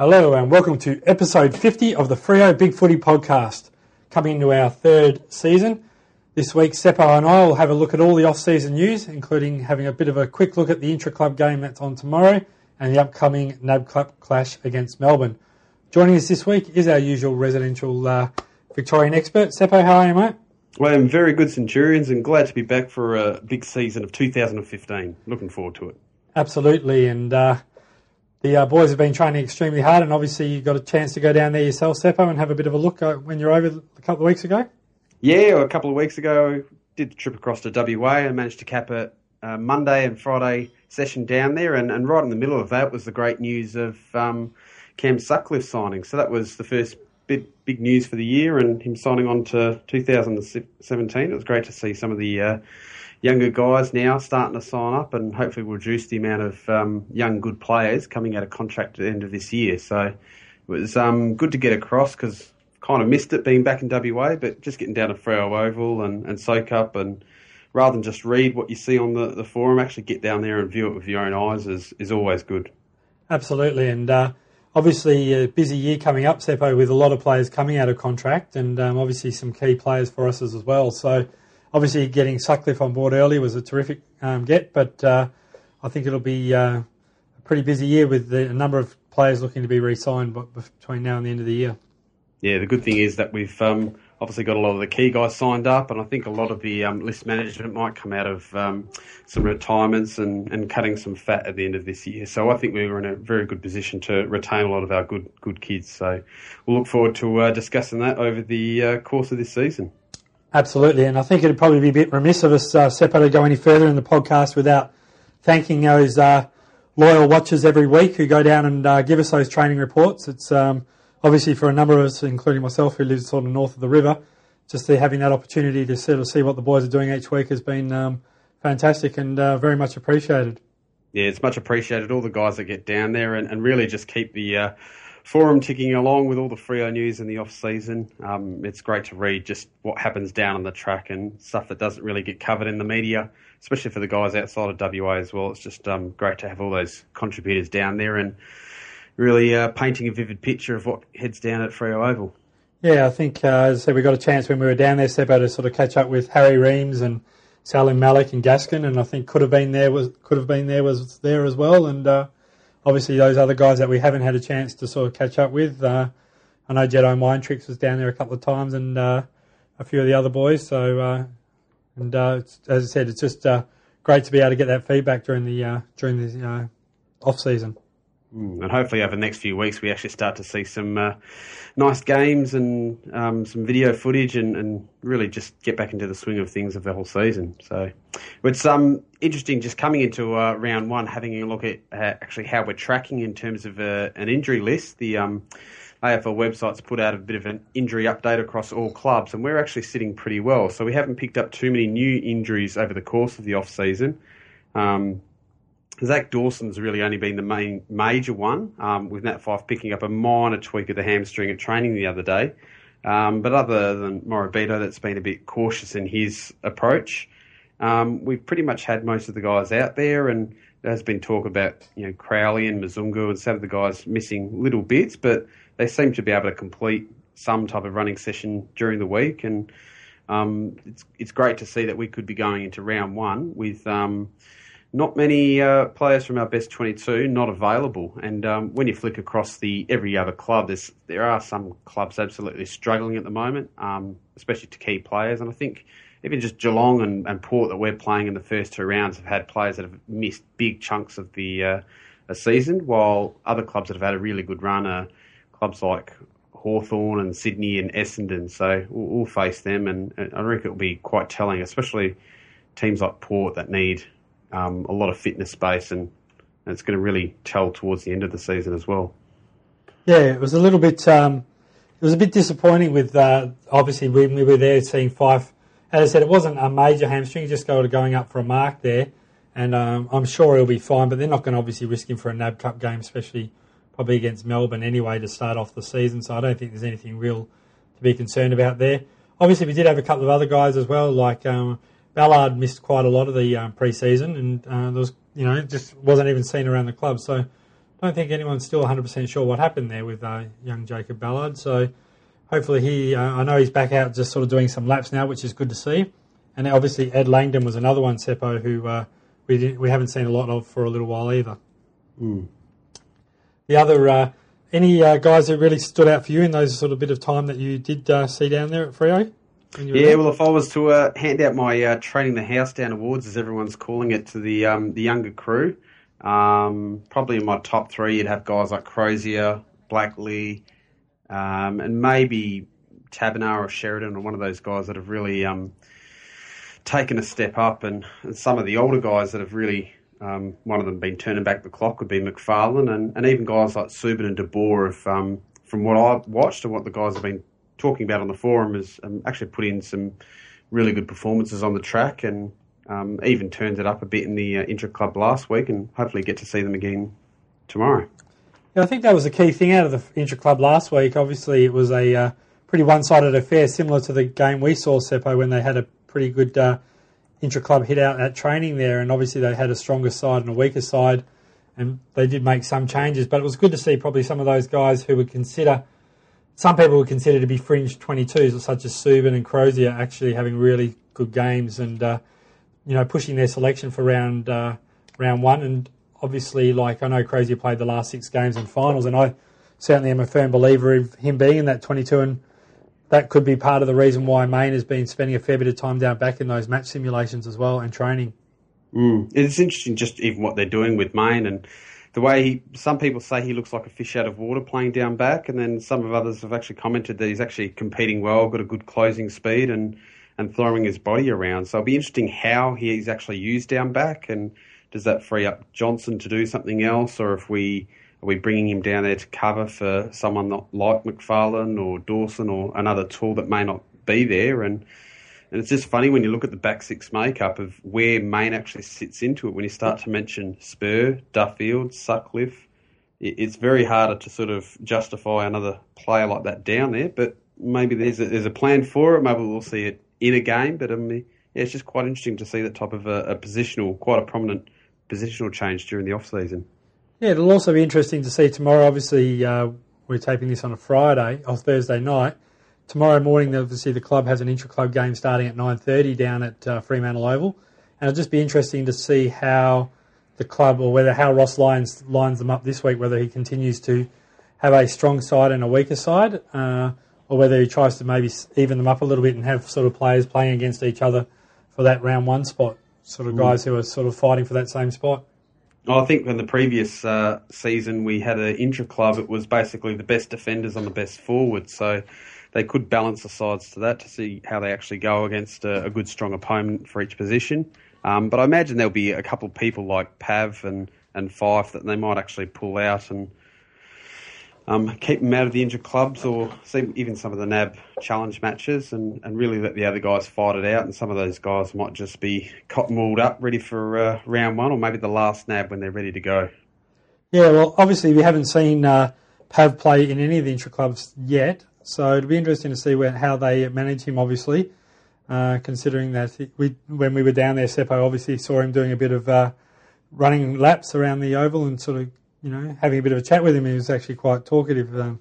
Hello and welcome to episode 50 of the Freo Big Footy podcast, coming into our third season. This week, Seppo and I will have a look at all the off-season news, including having a bit of a quick look at the intra-club game that's on tomorrow and the upcoming NAB Cup clash against Melbourne. Joining us this week is our usual residential uh, Victorian expert. Seppo, how are you, mate? Well, I'm very good, Centurions, and glad to be back for a big season of 2015. Looking forward to it. Absolutely, and uh, the uh, boys have been training extremely hard, and obviously you got a chance to go down there yourself, Seppo, and have a bit of a look uh, when you're over a couple of weeks ago. Yeah, a couple of weeks ago, did the trip across to WA and managed to cap a uh, Monday and Friday session down there, and, and right in the middle of that was the great news of um, Cam Sutcliffe signing. So that was the first big, big news for the year, and him signing on to 2017. It was great to see some of the uh, younger guys now starting to sign up, and hopefully will reduce the amount of um, young good players coming out of contract at the end of this year. So it was um, good to get across because kind of missed it being back in WA, but just getting down to Freo Oval and, and soak up and rather than just read what you see on the, the forum, actually get down there and view it with your own eyes is, is always good. Absolutely, and uh, obviously a busy year coming up, Seppo, with a lot of players coming out of contract, and um, obviously some key players for us as well. So obviously getting Sutcliffe on board early was a terrific um, get, but uh, I think it'll be uh, a pretty busy year with the, a number of players looking to be re-signed between now and the end of the year. Yeah, the good thing is that we've um, obviously got a lot of the key guys signed up, and I think a lot of the um, list management might come out of um, some retirements and, and cutting some fat at the end of this year. So I think we were in a very good position to retain a lot of our good good kids. So we'll look forward to uh, discussing that over the uh, course of this season. Absolutely, and I think it'd probably be a bit remiss of us, uh, Seppo, to go any further in the podcast without thanking those uh, loyal watchers every week who go down and uh, give us those training reports. It's um, obviously for a number of us, including myself, who lives sort of north of the river, just having that opportunity to sort of see what the boys are doing each week has been um, fantastic and uh, very much appreciated. Yeah, it's much appreciated. All the guys that get down there and, and really just keep the uh, forum ticking along with all the Freo news in the off season. Um, it's great to read just what happens down on the track and stuff that doesn't really get covered in the media, especially for the guys outside of WA as well. It's just um, great to have all those contributors down there and really uh, painting a vivid picture of what heads down at Freo Oval. Yeah, I think, uh, as I said, we got a chance when we were down there, Seppo, to sort of catch up with Harry Reams and Salim Malik and Gaskin, and I think could have been there was could have been there was there as well, and uh, obviously those other guys that we haven't had a chance to sort of catch up with. Uh, I know Jedi Mind Tricks was down there a couple of times, and uh, a few of the other boys. So, uh, and uh, as I said, it's just great to be able to get that feedback during the during the off season. Mm, and hopefully over the next few weeks we actually start to see some uh, nice games and um, some video footage and, and, really just get back into the swing of things of the whole season. So it's um, interesting just coming into uh, round one, having a look at uh, actually how we're tracking in terms of uh, an injury list. The um, AFL website's put out a bit of an injury update across all clubs, and we're actually sitting pretty well. So we haven't picked up too many new injuries over the course of the off season. Um, Zac Dawson's really only been the main major one, um, with Nat Fyfe picking up a minor tweak of the hamstring at training the other day. Um, but other than Morabito, that's been a bit cautious in his approach. Um, we've pretty much had most of the guys out there, and there's been talk about you know Crowley and Mzungu and some of the guys missing little bits, but they seem to be able to complete some type of running session during the week, and um, it's it's great to see that we could be going into round one with um, not many uh, players from our best 22 not available. And um, when you flick across the every other club, there are some clubs absolutely struggling at the moment, um, especially to key players. And I think even just Geelong and, and, Port that we're playing in the first two rounds have had players that have missed big chunks of the uh, season, while other clubs that have had a really good run are clubs like Hawthorn and Sydney and Essendon. So we'll, we'll face them, and, and I reckon it will be quite telling, especially teams like Port that need um, a lot of fitness space, and, and it's going to really tell towards the end of the season as well. Yeah, it was a little bit. Um, it was a bit disappointing with uh, obviously when we were there seeing Fyfe. As I said, it wasn't a major hamstring; just go to going up for a mark there, and um, I'm sure he'll be fine. But they're not going to obviously risk him for a NAB Cup game, especially probably against Melbourne anyway to start off the season. So I don't think there's anything real to be concerned about there. Obviously, we did have a couple of other guys as well, like um, Ballard missed quite a lot of the um, pre-season, and uh, there was, you know, just wasn't even seen around the club. So I don't think anyone's still 100% sure what happened there with uh, young Jacob Ballard. So hopefully he, uh, I know he's back out just sort of doing some laps now, which is good to see. And obviously Ed Langdon was another one, Seppo, who uh, we didn't, we haven't seen a lot of for a little while either. Mm. The other, uh, any uh, guys that really stood out for you in those sort of bit of time that you did uh, see down there at Freo? Yeah, there? well, if I was to uh, hand out my uh, training the house down awards, as everyone's calling it, to the um, the younger crew, um, probably in my top three, you'd have guys like Crozier, Blakely, um, and maybe Taberner or Sheridan, or one of those guys that have really um, taken a step up, and, and, some of the older guys that have really um, one of them been turning back the clock would be McPharlin, and, and even guys like Subin and De Boer have, um, from what I've watched and what the guys have been talking about on the forum, has um, actually put in some really good performances on the track and um, even turned it up a bit in the uh, intra club last week, and hopefully get to see them again tomorrow. Yeah, I think that was a key thing out of the intra club last week. Obviously, it was a uh, pretty one sided affair, similar to the game we saw Seppo when they had a pretty good. Uh, intra club hit out at training there, and obviously they had a stronger side and a weaker side, and they did make some changes. But it was good to see probably some of those guys who would consider, some people would consider to be fringe 22s, such as Subin and Crozier, actually having really good games and uh, you know pushing their selection for round uh, round one. And obviously, like I know Crozier played the last six games in finals, and I certainly am a firm believer of him being in that 22 and that could be part of the reason why Mayne has been spending a fair bit of time down back in those match simulations as well and training. Mm. It's interesting just even what they're doing with Mayne and the way he, some people say he looks like a fish out of water playing down back, and then some of others have actually commented that he's actually competing well, got a good closing speed, and and throwing his body around. So it'll be interesting how he's actually used down back, and does that free up Johnson to do something else, or if we are we bringing him down there to cover for someone not like McPharlin or Dawson or another tool that may not be there? And and it's just funny when you look at the back six makeup of where Mayne actually sits into it. When you start to mention Spurr, Duffield, Sutcliffe, it's very harder to sort of justify another player like that down there. But maybe there's a, there's a plan for it. Maybe we'll see it in a game. But um, yeah, it's just quite interesting to see that type of a, a positional, quite a prominent positional change during the off season. Yeah, it'll also be interesting to see tomorrow. Obviously, uh, we're taping this on a Friday or Thursday night. Tomorrow morning, obviously, the club has an intra-club game starting at 9.30 down at uh, Fremantle Oval. And it'll just be interesting to see how the club or whether how Ross lines, lines them up this week, whether he continues to have a strong side and a weaker side, uh, or whether he tries to maybe even them up a little bit and have sort of players playing against each other for that round one spot, sort of mm. guys who are sort of fighting for that same spot. I think in the previous uh, season we had an intra club. It was basically the best defenders on the best forwards, so they could balance the sides to that to see how they actually go against a, a good, strong opponent for each position. Um, but I imagine there'll be a couple of people like Pav and and Fyfe that they might actually pull out and um, keep them out of the injured clubs or see even some of the NAB challenge matches and, and really let the other guys fight it out. And some of those guys might just be cotton wooled up, ready for uh, round one or maybe the last NAB when they're ready to go. Yeah, well, obviously we haven't seen uh, Pav play in any of the intra clubs yet, so it'll be interesting to see where, how they manage him. Obviously, uh, considering that he, we when we were down there, Seppo obviously saw him doing a bit of uh, running laps around the oval and sort of you know, having a bit of a chat with him. He was actually quite talkative um,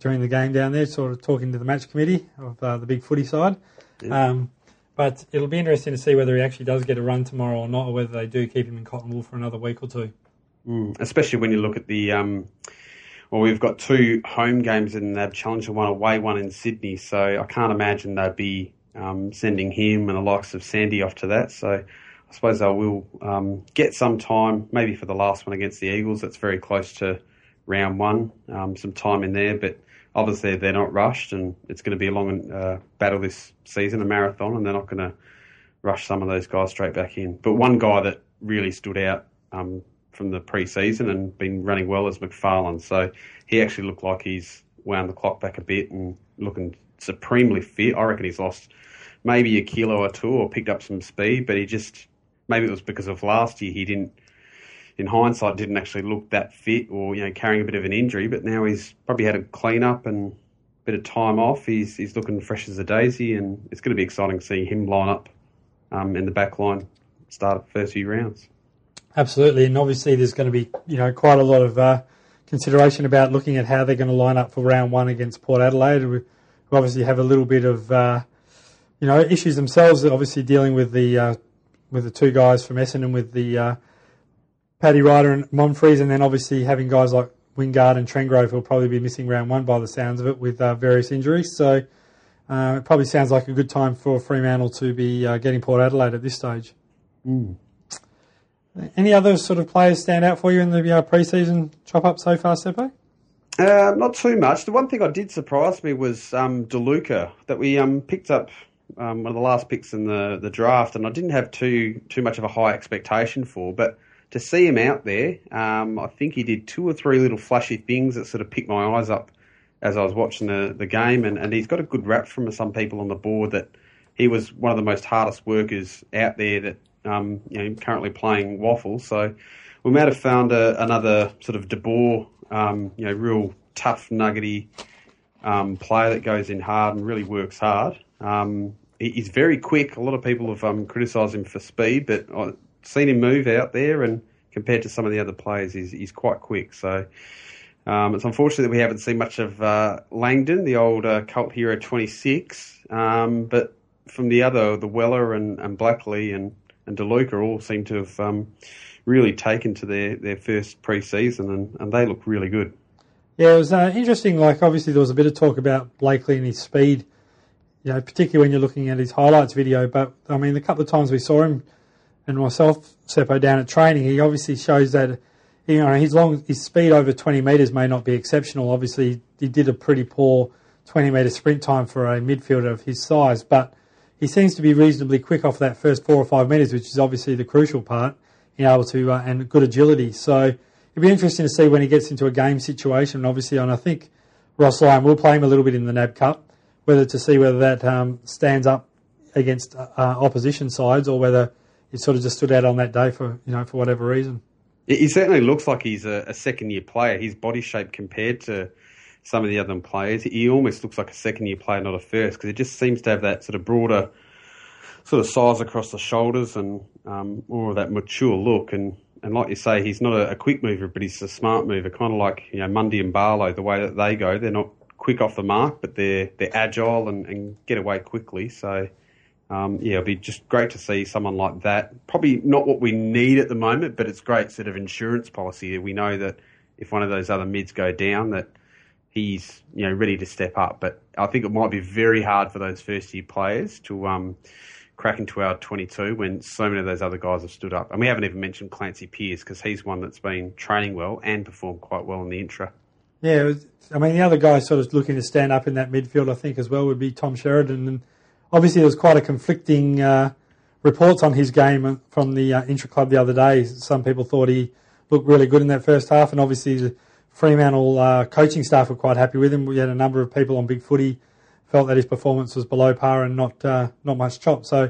during the game down there, sort of talking to the match committee of uh, the big footy side. Yeah. Um, but it'll be interesting to see whether he actually does get a run tomorrow or not, or whether they do keep him in cotton wool for another week or two. Mm, especially when you look at the. Um, well, we've got two home games in the Challenger, one away, one in Sydney. So I can't imagine they'd be um, sending him and the likes of Sandy off to that. So I suppose they will um, get some time, maybe for the last one against the Eagles. That's very close to round one, um, some time in there. But obviously, they're not rushed, and it's going to be a long uh, battle this season, a marathon, and they're not going to rush some of those guys straight back in. But one guy that really stood out um, from the pre-season and been running well as McPharlin. So he actually looked like he's wound the clock back a bit and looking supremely fit. I reckon he's lost maybe a kilo or two or picked up some speed, but he just maybe it was because of last year he didn't, in hindsight, didn't actually look that fit or you know carrying a bit of an injury. But now he's probably had a clean up and a bit of time off. He's he's looking fresh as a daisy, and it's going to be exciting to see him line up um, in the back line, start first few rounds. Absolutely, and obviously there's going to be you know quite a lot of uh, consideration about looking at how they're going to line up for round one against Port Adelaide. We obviously have a little bit of uh, you know issues themselves. Obviously dealing with the uh, with the two guys from Essendon with the uh, Paddy Ryder and Monfries, and then obviously having guys like Wingard and Trengove will probably be missing round one by the sounds of it with uh, various injuries. So uh, it probably sounds like a good time for Fremantle to be getting Port Adelaide at this stage. Mm. Any other sort of players stand out for you in the uh, pre-season chop up so far, Seppo? Uh, not too much. The one thing I did surprise me was um, DeLuca that we um, picked up um, one of the last picks in the, the draft, and I didn't have too too much of a high expectation for. But to see him out there, um, I think he did two or three little flashy things that sort of picked my eyes up as I was watching the, the game, and, and he's got a good rap from some people on the board that he was one of the most hardest workers out there that um, you know, currently playing WAFL. So we might have found a, another sort of De Boer, um, you know, real tough, nuggety um, player that goes in hard and really works hard. Um, he's very quick. A lot of people have um, criticised him for speed, but I've seen him move out there, and compared to some of the other players, he's, he's quite quick. So. Um, it's unfortunate that we haven't seen much of uh, Langdon, the old uh, cult hero 26, um, but from the other, the Weller and, and Blakely and and DeLuca all seem to have um, really taken to their, their first pre-season and, and they look really good. Yeah, it was uh, interesting. Like, obviously, there was a bit of talk about Blakely and his speed, you know, particularly when you're looking at his highlights video. But, I mean, the couple of times we saw him and myself, Seppo, down at training, he obviously shows that, you know, his long, his speed over 20 metres may not be exceptional. Obviously, he did a pretty poor 20 metre sprint time for a midfielder of his size, but he seems to be reasonably quick off that first four or five metres, which is obviously the crucial part, being able to uh, and good agility. So it'd be interesting to see when he gets into a game situation. And Obviously, and I think Ross Lyon will play him a little bit in the NAB Cup, whether to see whether that um, stands up against uh, opposition sides or whether it sort of just stood out on that day for you know for whatever reason. He certainly looks like he's a, a second year player. His body shape compared to some of the other players. He almost looks like a second year player, not a first, because he just seems to have that sort of broader sort of size across the shoulders and um, more of that mature look. And, and like you say, he's not a, a, quick mover, but he's a smart mover, kind of like you know Mundy and Barlow. The way that they go, they're not quick off the mark, but they're they're agile and, and get away quickly. So. Um, yeah, it'd be just great to see someone like that. Probably not what we need at the moment, but it's great sort of insurance policy. We know that if one of those other mids go down, that he's you know ready to step up. But I think it might be very hard for those first year players to um, crack into our 22 when so many of those other guys have stood up. And we haven't even mentioned Clancee Pearce because he's one that's been training well and performed quite well in the intra. Yeah, was, I mean the other guy sort of looking to stand up in that midfield, I think as well would be Tom Sheridan, and obviously there was quite a conflicting. Uh, reports on his game from the uh, intra club the other day. Some people thought he looked really good in that first half, and obviously Fremantle uh, coaching staff were quite happy with him. We had a number of people on Big Footy felt that his performance was below par and not uh, not much chop. So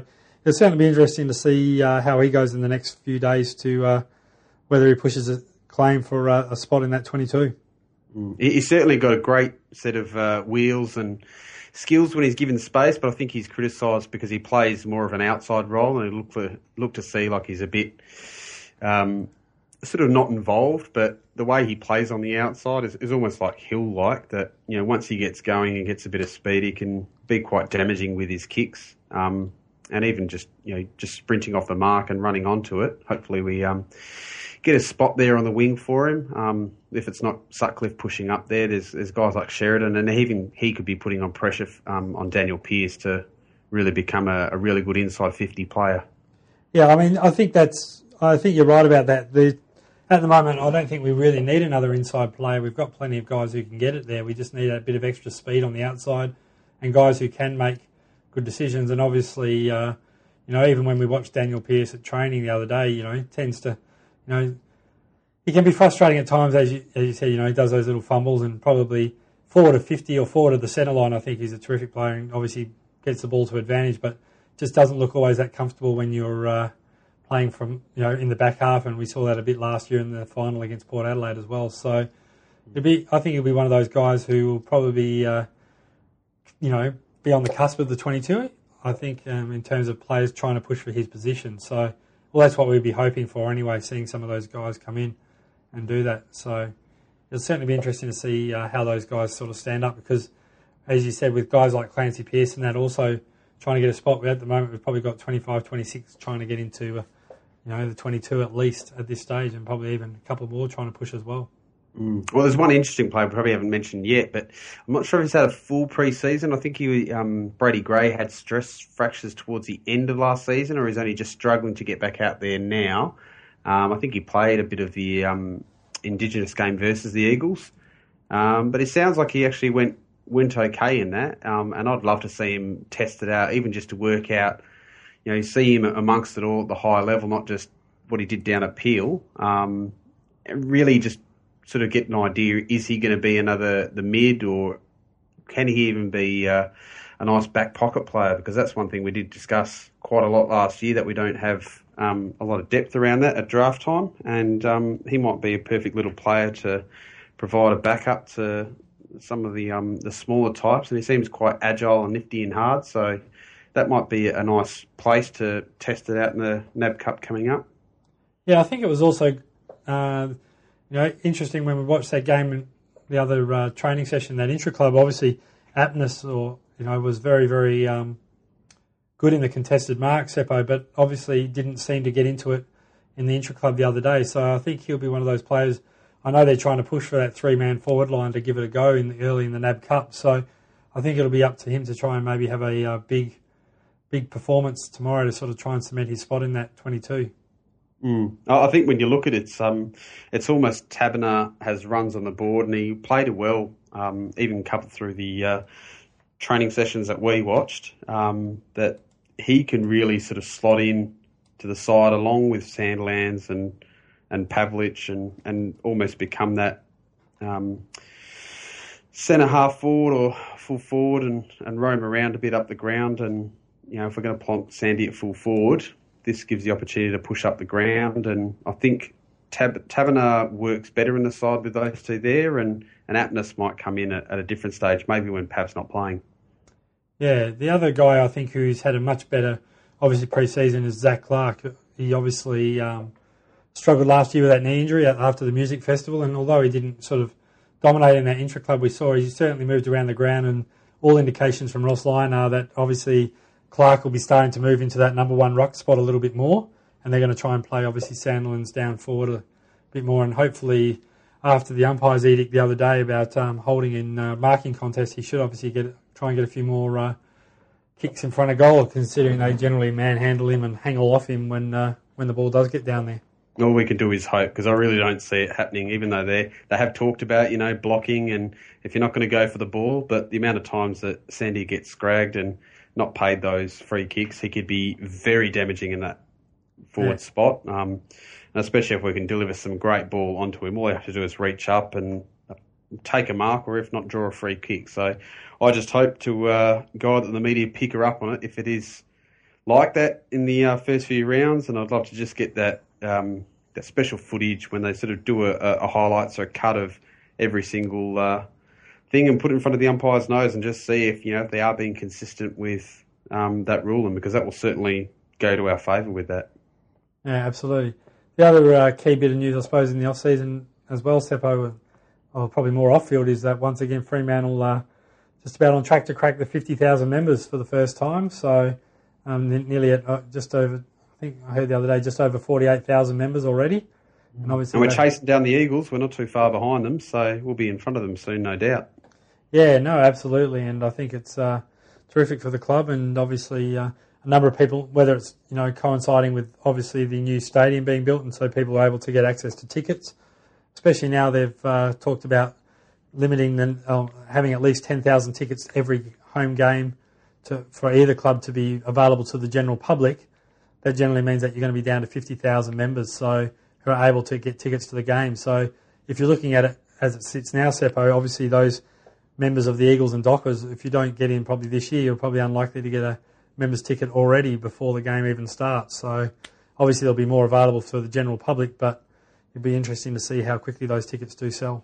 it'll certainly be interesting to see uh, how he goes in the next few days to uh, whether he pushes a claim for uh, a spot in that 22. Mm. He's certainly got a great set of uh, wheels and skills when he's given space, but I think he's criticised because he plays more of an outside role and look for look to see like he's a bit um, sort of not involved, but the way he plays on the outside is, is almost like Hill like that. You know, once he gets going and gets a bit of speed, he can be quite damaging with his kicks. Um, and even just you know just sprinting off the mark and running onto it. Hopefully, we um, get a spot there on the wing for him. Um, if it's not Sutcliffe pushing up there, there's, there's guys like Sheridan, and even he could be putting on pressure um, on Daniel Pearce to really become a, a, really good inside fifty player. Yeah, I mean, I think that's I think you're right about that. The at the moment, I don't think we really need another inside player. We've got plenty of guys who can get it there. We just need a bit of extra speed on the outside and guys who can make good decisions. And obviously, uh, you know, even when we watched Daniel Pearce at training the other day, you know, tends to, you know, he can be frustrating at times, as you, as you said, you know, he does those little fumbles and probably forward of 50 or forward of the centre line, I think he's a terrific player and obviously gets the ball to advantage, but just doesn't look always that comfortable when you're, uh, playing from you know in the back half, and we saw that a bit last year in the final against Port Adelaide as well. So it'll be, I think he'll be one of those guys who will probably be, uh, you know, be on the cusp of the 22. I think um, in terms of players trying to push for his position. So well, that's what we'd be hoping for anyway, seeing some of those guys come in and do that. So it'll certainly be interesting to see uh, how those guys sort of stand up because, as you said, with guys like Clancee Pearson, that also trying to get a spot. At the moment, we've probably got 25, 26 trying to get into, uh, you know, the 22 at least at this stage, and probably even a couple more trying to push as well. Mm. Well, there's one interesting player we probably haven't mentioned yet, but I'm not sure if he's had a full pre-season. I think he, um, Brady Grey had stress fractures towards the end of last season, or he's only just struggling to get back out there now. Um, I think he played a bit of the um, Indigenous game versus the Eagles, um, but it sounds like he actually went went okay in that, um, and I'd love to see him test it out, even just to work out, you know, see him amongst it all at the high level, not just what he did down at Peel. Um, really, just sort of get an idea: is he going to be another the mid, or can he even be uh, a nice back pocket player? Because that's one thing we did discuss quite a lot last year that we don't have um, a lot of depth around that at draft time, and um, he might be a perfect little player to provide a backup to some of the um, the smaller types, and he seems quite agile and nifty and hard. So that might be a nice place to test it out in the NAB Cup coming up. Yeah, I think it was also uh, you know interesting when we watched that game, and the other uh, training session, that intra club. Obviously, aptness or you know was very very um, good in the contested mark, Seppo, but obviously didn't seem to get into it in the intra club the other day. So I think he'll be one of those players I know they're trying to push for that three man forward line to give it a go in the, early in the NAB Cup. So I think it'll be up to him to try and maybe have a uh, big, big performance tomorrow to sort of try and cement his spot in that 22. Mm. I think when you look at it, it's um, it's almost Taberner has runs on the board, and he played it well, um, even coupled through the uh, training sessions that we watched. Um, that he can really sort of slot in to the side along with Sandilands and and Pavlich and, and almost become that um, centre half forward or full forward and, and roam around a bit up the ground. And, you know, if we're going to plonk Sandy at full forward, this gives the opportunity to push up the ground. And I think Tab- works better in the side with those two there, and, and might come in at, at a different stage, maybe when Pav's not playing. Yeah, the other guy I think who's had a much better, obviously pre-season is Zac Clarke. He obviously um, struggled last year with that knee injury after the music festival, and although he didn't sort of dominate in that intra club we saw, he certainly moved around the ground, and all indications from Ross Lyon are that obviously Clarke will be starting to move into that number one ruck spot a little bit more, and they're going to try and play obviously Sandilands down forward a bit more, and hopefully after the umpire's edict the other day about um, holding in uh, marking contest, he should obviously get try and get a few more uh, kicks in front of goal, considering they generally manhandle him and hang all off him when uh, when the ball does get down there all we can do is hope because I really don't see it happening. Even though they they have talked about you know blocking and if you're not going to go for the ball, but the amount of times that Sandy gets scragged and not paid those free kicks, he could be very damaging in that forward yeah. spot. Um, and especially if we can deliver some great ball onto him, all we have to do is reach up and take a mark, or if not, draw a free kick. So I just hope to uh, God that the media pick her up on it if it is like that in the uh, first few rounds, and I'd love to just get that um, that special footage when they sort of do a, a highlights or a cut of every single uh, thing and put it in front of the umpire's nose and just see if you know if they are being consistent with um, that ruling because that will certainly go to our favour with that. Yeah, absolutely. The other uh, key bit of news, I suppose, in the off season as well, Seppo, or probably more off field, is that once again Fremantle uh, just about on track to crack the fifty thousand members for the first time. So um, nearly at uh, just over I think I heard the other day just over 48,000 members already. And, obviously and we're chasing down the Eagles. We're not too far behind them, so we'll be in front of them soon, no doubt. Yeah, no, absolutely. And I think it's uh, terrific for the club and obviously uh, a number of people, whether it's, you know, coinciding with obviously the new stadium being built and so people are able to get access to tickets, especially now they've uh, talked about limiting the, uh, having at least 10,000 tickets every home game to, for either club to be available to the general public that generally means that you're going to be down to 50,000 members so who are able to get tickets to the game. So if you're looking at it as it sits now, Seppo, obviously those members of the Eagles and Dockers, if you don't get in probably this year, you're probably unlikely to get a members ticket already before the game even starts. So obviously there'll be more available for the general public, but it'll be interesting to see how quickly those tickets do sell.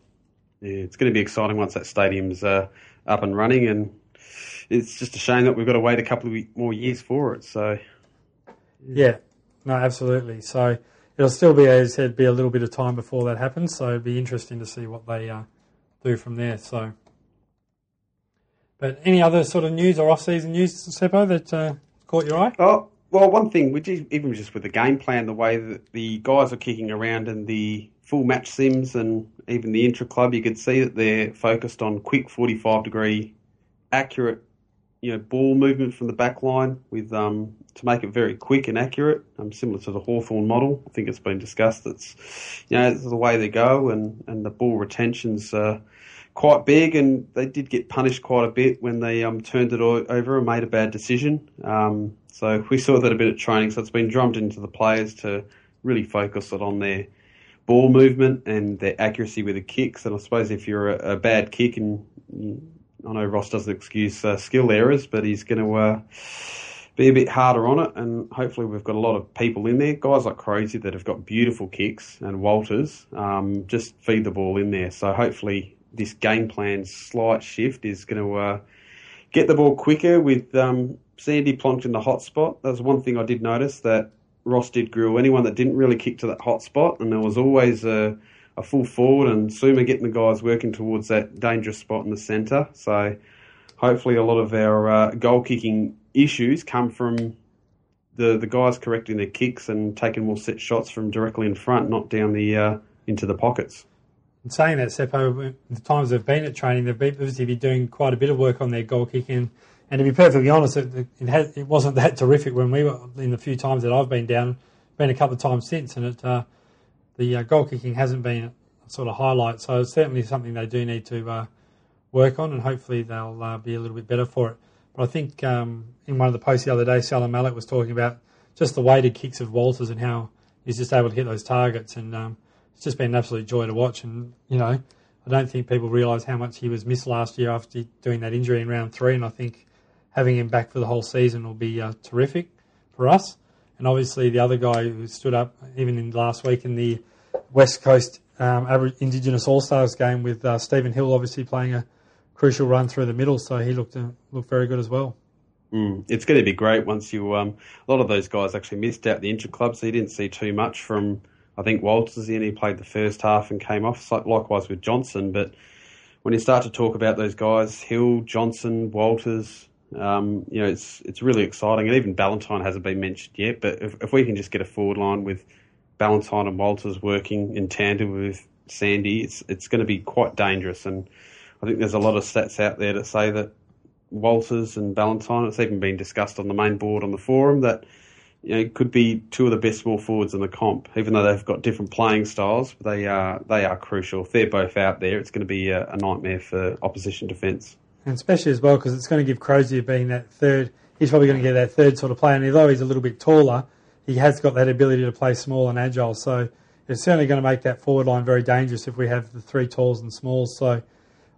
Yeah, it's going to be exciting once that stadium's uh, up and running, and it's just a shame that we've got to wait a couple of more years for it. So yeah, No, absolutely. So it'll still be, as I said, be a little bit of time before that happens. So it'll be interesting to see what they uh, do from there. So, but any other sort of news or off-season news, Seppo, that uh, caught your eye? Oh, well, one thing, which is, even just with the game plan, the way that the guys are kicking around and the full match sims and even the intra club, you could see that they're focused on quick 45 degree, accurate, you know, ball movement from the back line with um, to make it very quick and accurate, um, similar to the Hawthorn model. I think it's been discussed. It's you know it's the way they go, and, and the ball retention's uh, quite big, and they did get punished quite a bit when they um, turned it over and made a bad decision. Um, so we saw that a bit at training. So it's been drummed into the players to really focus it on their ball movement and their accuracy with the kicks. And I suppose if you're a, a bad kick, and I know Ross doesn't excuse uh, skill errors, but he's going to uh, be a bit harder on it. And hopefully we've got a lot of people in there, guys like Crozier that have got beautiful kicks and Walters, um, just feed the ball in there. So hopefully this game plan slight shift is going to uh, get the ball quicker with um, Sandy plonked in the hot spot. That's one thing I did notice that Ross did grill anyone that didn't really kick to that hot spot, and there was always a, a full forward and Suma getting the guys working towards that dangerous spot in the centre. So hopefully a lot of our uh, goal kicking issues come from the the guys correcting their kicks and taking more set shots from directly in front, not down the uh, into the pockets. In saying that, Seppo, the times they've been at training, they've been, obviously been doing quite a bit of work on their goal kicking. And to be perfectly honest, it, it, had, it, wasn't that terrific when we were in the few times that I've been down. Been a couple of times since, and it, uh, the uh, goal kicking hasn't been a sort of highlight. So it's certainly something they do need to uh, work on, and hopefully they'll uh, be a little bit better for it. But I think um, in one of the posts the other day, Salah Malik was talking about just the weighted kicks of Walters and how he's just able to hit those targets, and um, it's just been an absolute joy to watch. And you know, I don't think people realise how much he was missed last year after doing that injury in round three, and I think having him back for the whole season will be uh, terrific for us. And obviously, the other guy who stood up even in last week in the West Coast um, Indigenous All Stars game with uh, Stephen Hill, obviously playing a crucial run through the middle, so he looked uh, looked very good as well. Mm, it's going to be great once you. Um, a lot of those guys actually missed out the inter club, so you didn't see too much from. I think Walters in. He played the first half and came off. Likewise with Johnson, but when you start to talk about those guys, Hill, Johnson, Walters, um, you know, it's it's really exciting. And even Ballantyne hasn't been mentioned yet. But if, if we can just get a forward line with Ballantyne and Walters working in tandem with Sandy, it's it's going to be quite dangerous. And I think there's a lot of stats out there to say that Walters and Ballantyne, it's even been discussed on the main board on the forum that you know could be two of the best small forwards in the comp, even though they've got different playing styles. They are they are crucial. If they're both out there, it's going to be a, a nightmare for opposition defence. And especially as well because it's going to give Crozier being that third. He's probably going to get that third sort of play, and although he's a little bit taller, he has got that ability to play small and agile. So it's certainly going to make that forward line very dangerous if we have the three talls and smalls. So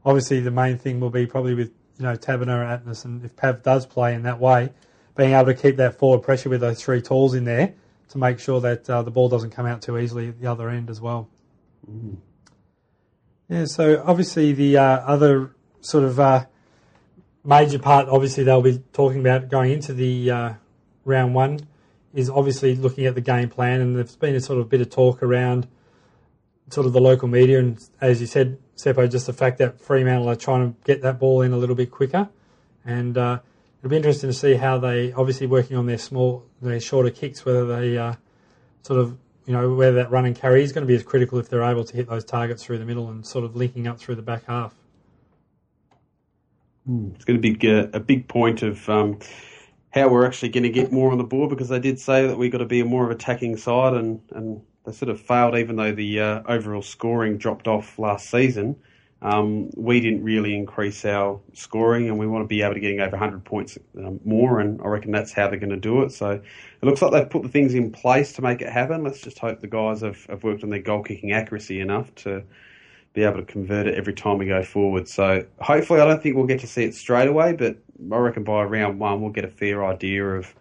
obviously the main thing will be probably with you know Taberner Aitken, and if Pav does play in that way, being able to keep that forward pressure with those three talls in there to make sure that uh, the ball doesn't come out too easily at the other end as well. Mm. Yeah, so obviously the uh, other sort of uh, major part, obviously they'll be talking about going into the uh, round one, is obviously looking at the game plan, and there's been a sort of bit of talk around sort of the local media, and as you said, Seppo, just the fact that Fremantle are trying to get that ball in a little bit quicker, and uh, it'll be interesting to see how they obviously working on their small, their shorter kicks, whether they uh, sort of you know whether that run and carry is going to be as critical if they're able to hit those targets through the middle and sort of linking up through the back half. Hmm. It's going to be a, big point of um, how we're actually going to get more on the board because they did say that we've got to be a more of attacking side and, and they sort of failed even though the uh, overall scoring dropped off last season. Um, we didn't really increase our scoring and we want to be able to getting over 100 points um, more and I reckon that's how they're going to do it. So it looks like they've put the things in place to make it happen. Let's just hope the guys have, have worked on their goal kicking accuracy enough to be able to convert it every time we go forward. So hopefully, I don't think we'll get to see it straight away, but I reckon by round one we'll get a fair idea of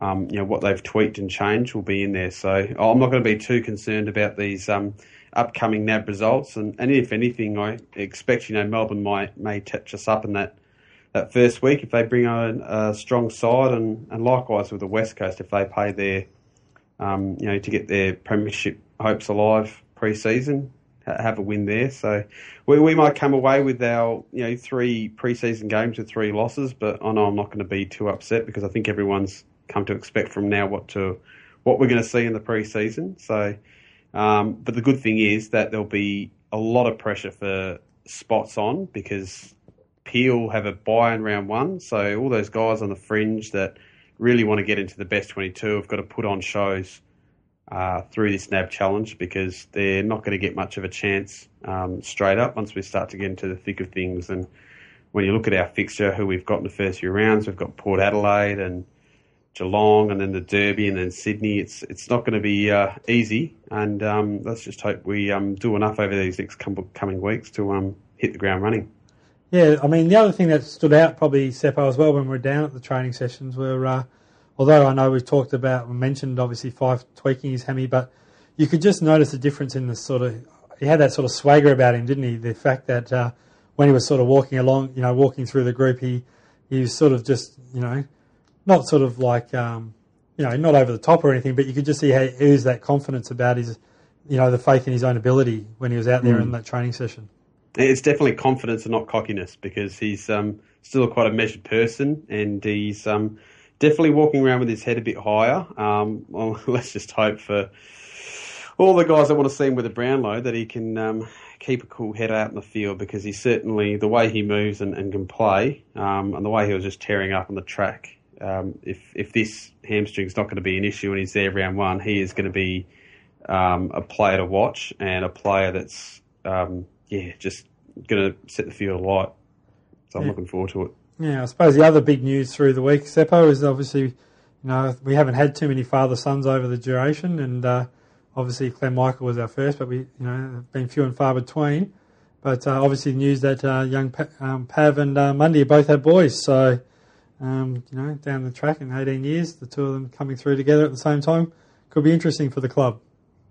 um, you know what they've tweaked and changed will be in there. So I'm not going to be too concerned about these um, upcoming NAB results, and, and if anything, I expect you know Melbourne might may touch us up in that. That first week, if they bring on a strong side, and, and likewise with the West Coast, if they pay their um, you know, to get their premiership hopes alive pre-season, have a win there. So we, we might come away with our you know three pre-season games with three losses, but I know I'm not going to be too upset because I think everyone's come to expect from now what to what we're going to see in the pre-season. So, um, but the good thing is that there'll be a lot of pressure for spots on because Peel have a buy in round one. So all those guys on the fringe that really want to get into the best 22 have got to put on shows uh, through this NAB challenge because they're not going to get much of a chance um, straight up once we start to get into the thick of things. And when you look at our fixture, who we've got in the first few rounds, we've got Port Adelaide and Geelong, and then the Derby, and then Sydney. It's it's not going to be uh, easy, and um, let's just hope we um, do enough over these next coming weeks to um, hit the ground running. Yeah, I mean the other thing that stood out probably Seppo as well when we were down at the training sessions were, uh, although I know we've talked about mentioned obviously Fyfe tweaking his hammy, but you could just notice a difference in the sort of he had that sort of swagger about him, didn't he? The fact that uh, when he was sort of walking along, you know, walking through the group, he he was sort of just you know not sort of like um, you know not over the top or anything, but you could just see how he that confidence about his you know the faith in his own ability when he was out there mm. in that training session. It's definitely confidence and not cockiness because he's um, still quite a measured person and he's um, definitely walking around with his head a bit higher. Um, well, let's just hope for all the guys that want to see him with a brown Brownlow that he can um, keep a cool head out in the field because he certainly the way he moves and, and can play um, and the way he was just tearing up on the track um, if if this hamstring's not going to be an issue and he's there round one, he is going to be um, a player to watch and a player that's um, yeah just going to set the field alight. So I'm yeah. looking forward to it. Yeah, I suppose the other big news through the week, Seppo, is obviously you know we haven't had too many father sons over the duration, and uh, obviously Clem Michael was our first, but we you know been few and far between. But uh, obviously, the news that uh, young um, Pav and uh, Mundy both have boys, so um, you know, down the track in 18 years, the two of them coming through together at the same time could be interesting for the club.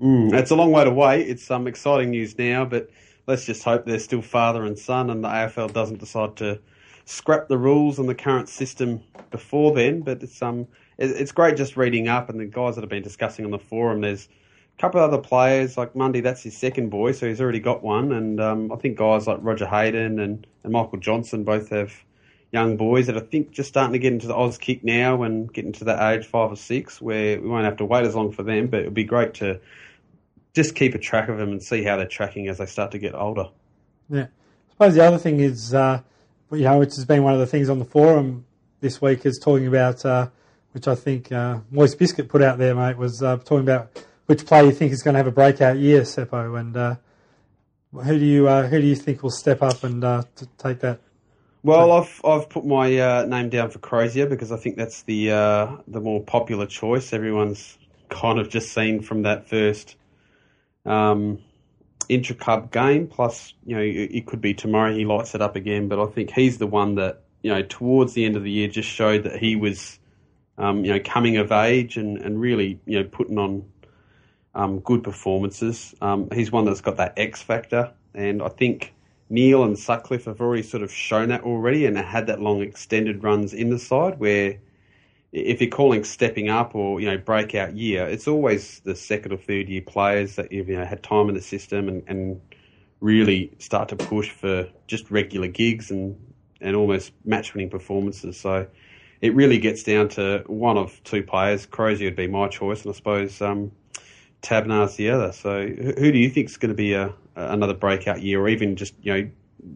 Mm, it's a long way to wait. It's some um, exciting news now, but let's just hope they're still father and son, and the AFL doesn't decide to scrap the rules and the current system before then. But it's um, it's great just reading up and the guys that have been discussing on the forum. There's a couple of other players like Mundy. That's his second boy, so he's already got one, and um, I think guys like Roger Hayden and, and Michael Johnson both have young boys that I think just starting to get into the Auskick now and getting to that age five or six where we won't have to wait as long for them, but it'll be great to just keep a track of them and see how they're tracking as they start to get older. Yeah. I suppose the other thing is, uh, you know, which has been one of the things on the forum this week is talking about, uh, which I think uh, Moist Biscuit put out there, mate, was uh, talking about which player you think is going to have a breakout year, Seppo, and uh, who do you uh, who do you think will step up and uh, take that well, I've I've put my uh, name down for Crozier because I think that's the uh, the more popular choice. Everyone's kind of just seen from that first um, intra club game. Plus, you know, it, it, could be tomorrow he lights it up again. But I think he's the one that you know towards the end of the year just showed that he was um, you know coming of age and, and really you know putting on um, good performances. Um, he's one that's got that X factor, and I think Neale and Sutcliffe have already sort of shown that already and had that long extended runs in the side where if you're calling stepping up or, you know, breakout year, it's always the second or third year players that you've, you know, had time in the system and, and really start to push for just regular gigs and, and almost match winning performances. So it really gets down to one of two players. Crozier would be my choice, and I suppose um, Taberner's the other. So who do you think is going to be a, another breakout year, or even just you know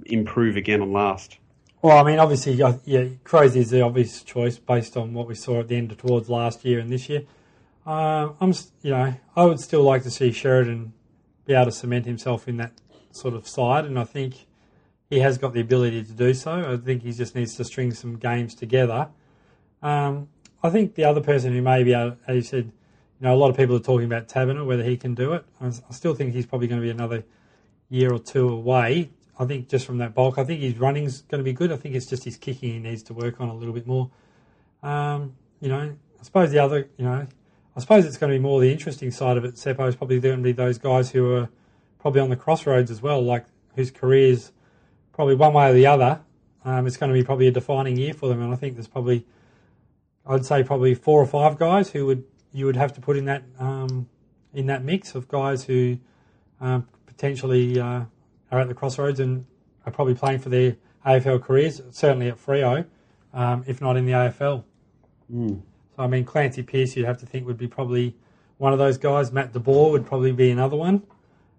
improve again on last? Well, I mean, obviously, yeah, Crozier is the obvious choice based on what we saw at the end of towards last year and this year. Uh, I'm, you know, I would still like to see Sheridan be able to cement himself in that sort of side, and I think he has got the ability to do so. I think he just needs to string some games together. Um, I think the other person who may be able, as you said, you know, a lot of people are talking about Taberner, whether he can do it. I, still think he's probably going to be another year or two away. I think just from that bulk, I think his running's going to be good. I think it's just his kicking he needs to work on a little bit more. Um, you know, I suppose the other, you know, I suppose it's going to be more the interesting side of it. Seppo is probably going to be those guys who are probably on the crossroads as well, like whose careers probably one way or the other. Um, it's going to be probably a defining year for them, and I think there's probably, I'd say probably four or five guys who would you would have to put in that um, in that mix of guys who um, potentially uh, are at the crossroads and are probably playing for their AFL careers, certainly at Freo, um, if not in the AFL. Mm. So I mean, Clancee Pearce, you'd have to think would be probably one of those guys. Matt de Boer would probably be another one.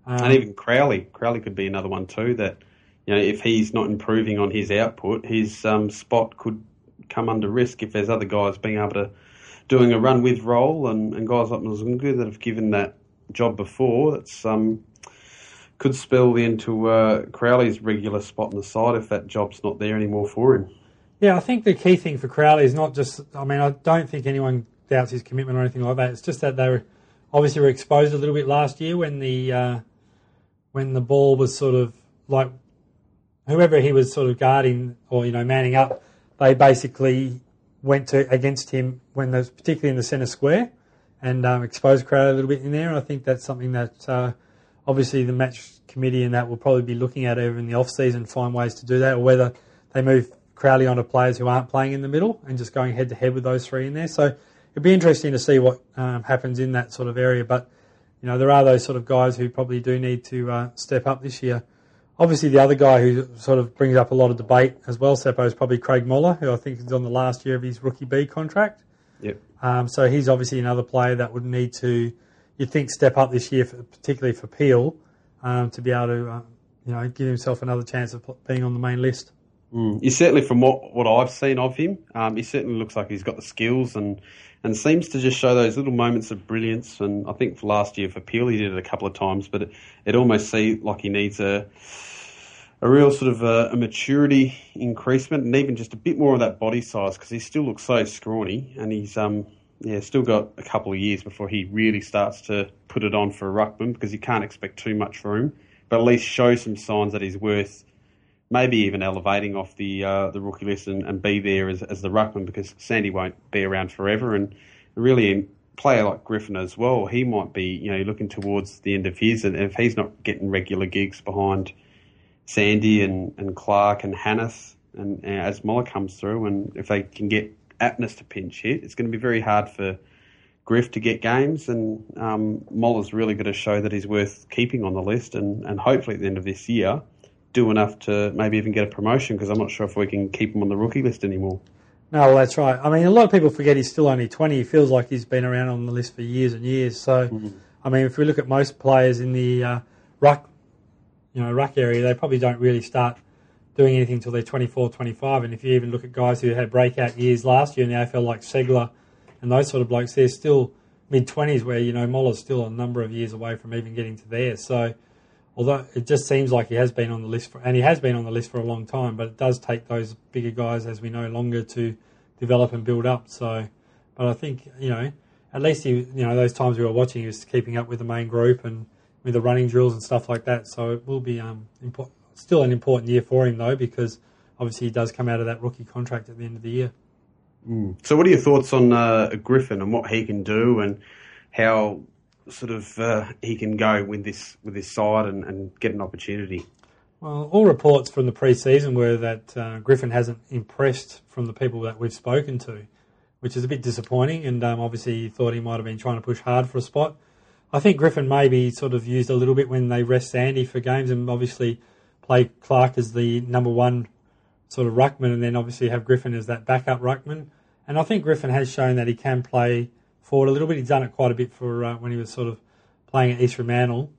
Um, and even Crowley, Crowley could be another one too. That you know, if he's not improving on his output, his um, spot could come under risk if there's other guys being able to doing a run with role and, and guys like Mzungu that have given that job before. That's um, could spell into uh, Crowley's regular spot in the side if that job's not there anymore for him. Yeah, I think the key thing for Crowley is not just. I mean, I don't think anyone doubts his commitment or anything like that. It's just that they were obviously were exposed a little bit last year when the uh, when the ball was sort of like whoever he was sort of guarding or you know manning up, they basically went to against him when there's particularly in the centre square and um, exposed Crowley a little bit in there. And I think that's something that uh, obviously the match committee and that will probably be looking at over in the off season, find ways to do that, or whether they move Crowley onto players who aren't playing in the middle and just going head to head with those three in there. So it'd be interesting to see what um, happens in that sort of area. But you know, there are those sort of guys who probably do need to uh, step up this year. Obviously, the other guy who sort of brings up a lot of debate as well, Seppo, is probably Craig Moller, who I think is on the last year of his rookie B contract. Yep. Um, so he's obviously another player that would need to, you think, step up this year, for, particularly for Peel, um, to be able to, uh, you know, give himself another chance of being on the main list. Mm. He certainly, from what, what I've seen of him, um, he certainly looks like he's got the skills and, and seems to just show those little moments of brilliance. And I think for last year for Peel, he did it a couple of times, but it, it almost seems like he needs a a real sort of a, a, maturity increasement and even just a bit more of that body size because he still looks so scrawny and he's um yeah still got a couple of years before he really starts to put it on for ruckman because you can't expect too much from him, but at least show some signs that he's worth maybe even elevating off the uh, the rookie list and, and be there as, as the ruckman because Sandy won't be around forever. And really a player like Griffin as well he might be you know looking towards the end of his and if he's not getting regular gigs behind Sandy and, and Clarke and Hannath and, and as Moller comes through and if they can get Apeness to pinch hit it's going to be very hard for Griff to get games and um, Moller's really going to show that he's worth keeping on the list and, and hopefully at the end of this year do enough to maybe even get a promotion because I'm not sure if we can keep him on the rookie list anymore. No, well, that's right. I mean, a lot of people forget he's still only 20. He feels like he's been around on the list for years and years. So, mm-hmm. I mean, if we look at most players in the uh, ruck, you know, ruck area, they probably don't really start doing anything until they're 24, 25. And if you even look at guys who had breakout years last year in the AFL, like Segler and those sort of blokes, they're still mid 20s, where, you know, Moller's still a number of years away from even getting to there. So, although it just seems like he has been on the list for, and he has been on the list for a long time, but it does take those bigger guys, as we know, longer to develop and build up. So, but I think you know, at least he, you know, those times we were watching, he was keeping up with the main group and with the running drills and stuff like that. So it will be um, impo- still an important year for him though, because obviously he does come out of that rookie contract at the end of the year. Mm. So, what are your thoughts on uh, Griffin and what he can do and how sort of uh, he can go with this with this side and, and get an opportunity? Well, all reports from the pre-season were that uh, Griffin hasn't impressed from the people that we've spoken to, which is a bit disappointing. And um, obviously, he thought he might have been trying to push hard for a spot. I think Griffin maybe sort of used a little bit when they rest Sandy for games, and obviously play Clarke as the number one sort of ruckman, and then obviously have Griffin as that backup ruckman. And I think Griffin has shown that he can play forward a little bit. He's done it quite a bit for uh, when he was sort of playing at East Fremantle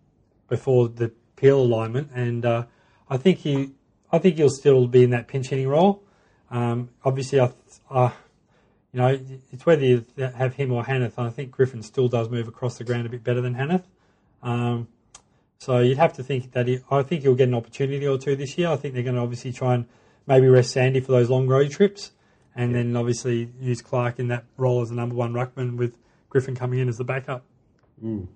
before the Peel alignment, and uh, I think he, I think he'll still be in that pinch hitting role. Um, obviously, I, you know, it's whether you have him or Hannath. I think Griffin still does move across the ground a bit better than Hannath. Um, so you'd have to think that he, I think he'll get an opportunity or two this year. I think they're going to obviously try and maybe rest Sandy for those long road trips and then obviously use Clarke in that role as the number one ruckman with Griffin coming in as the backup. Mm.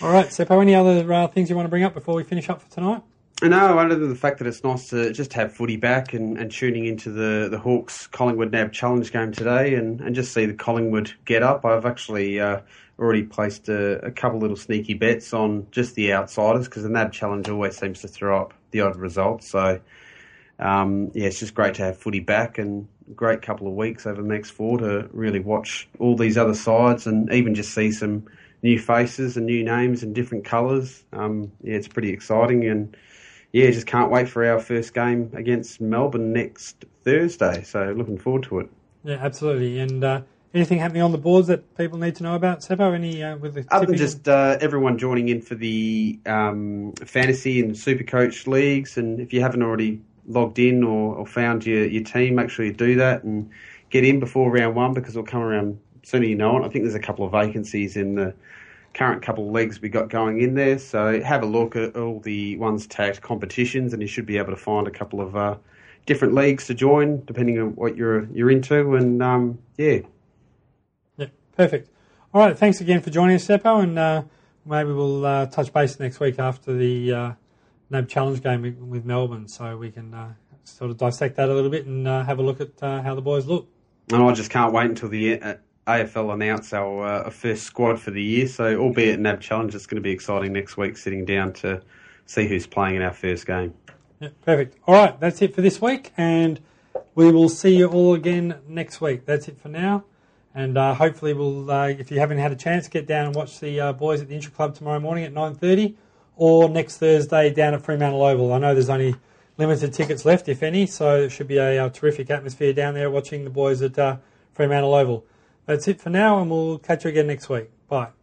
All right, Seppo, any other uh, things you want to bring up before we finish up for tonight? No, other than the fact that it's nice to just have footy back and, and tuning into the, the Hawks Collingwood NAB Challenge game today and, and just see the Collingwood get up. I've actually uh, already placed a, a, couple little sneaky bets on just the outsiders because the NAB Challenge always seems to throw up the odd result. So, um, yeah, it's just great to have footy back and great couple of weeks over the next four to really watch all these other sides and even just see some new faces and new names and different colours. Um, yeah, it's pretty exciting and yeah, just can't wait for our first game against Melbourne next Thursday. So looking forward to it. Yeah, absolutely. And uh, anything happening on the boards that people need to know about, Seppo? Any uh, with the other than just uh, everyone joining in for the um, fantasy and super coach leagues, and if you haven't already logged in or, or, found your, your team, make sure you do that and get in before round one because it'll come around sooner you know it. I think there's a couple of vacancies in the current couple of legs we got going in there, so have a look at all the ones tagged competitions, and you should be able to find a couple of uh, different leagues to join depending on what you're you're into, and um, yeah. Yeah, perfect. All right, thanks again for joining us, Seppo, and uh, maybe we'll uh, touch base next week after the uh, NAB Challenge game with Melbourne, so we can uh, sort of dissect that a little bit and uh, have a look at uh, how the boys look. And I just can't wait until the uh, AFL announce our uh, first squad for the year. So, albeit NAB Challenge, it's going to be exciting next week, sitting down to see who's playing in our first game. Yeah, perfect. All right, that's it for this week, and we will see you all again next week. That's it for now. And uh, hopefully, we'll uh, if you haven't had a chance, get down and watch the uh, boys at the Intra Club tomorrow morning at nine thirty or next Thursday down at Fremantle Oval. I know there's only limited tickets left, if any, so it should be a, a terrific atmosphere down there watching the boys at uh, Fremantle Oval. That's it for now, and we'll catch you again next week. Bye.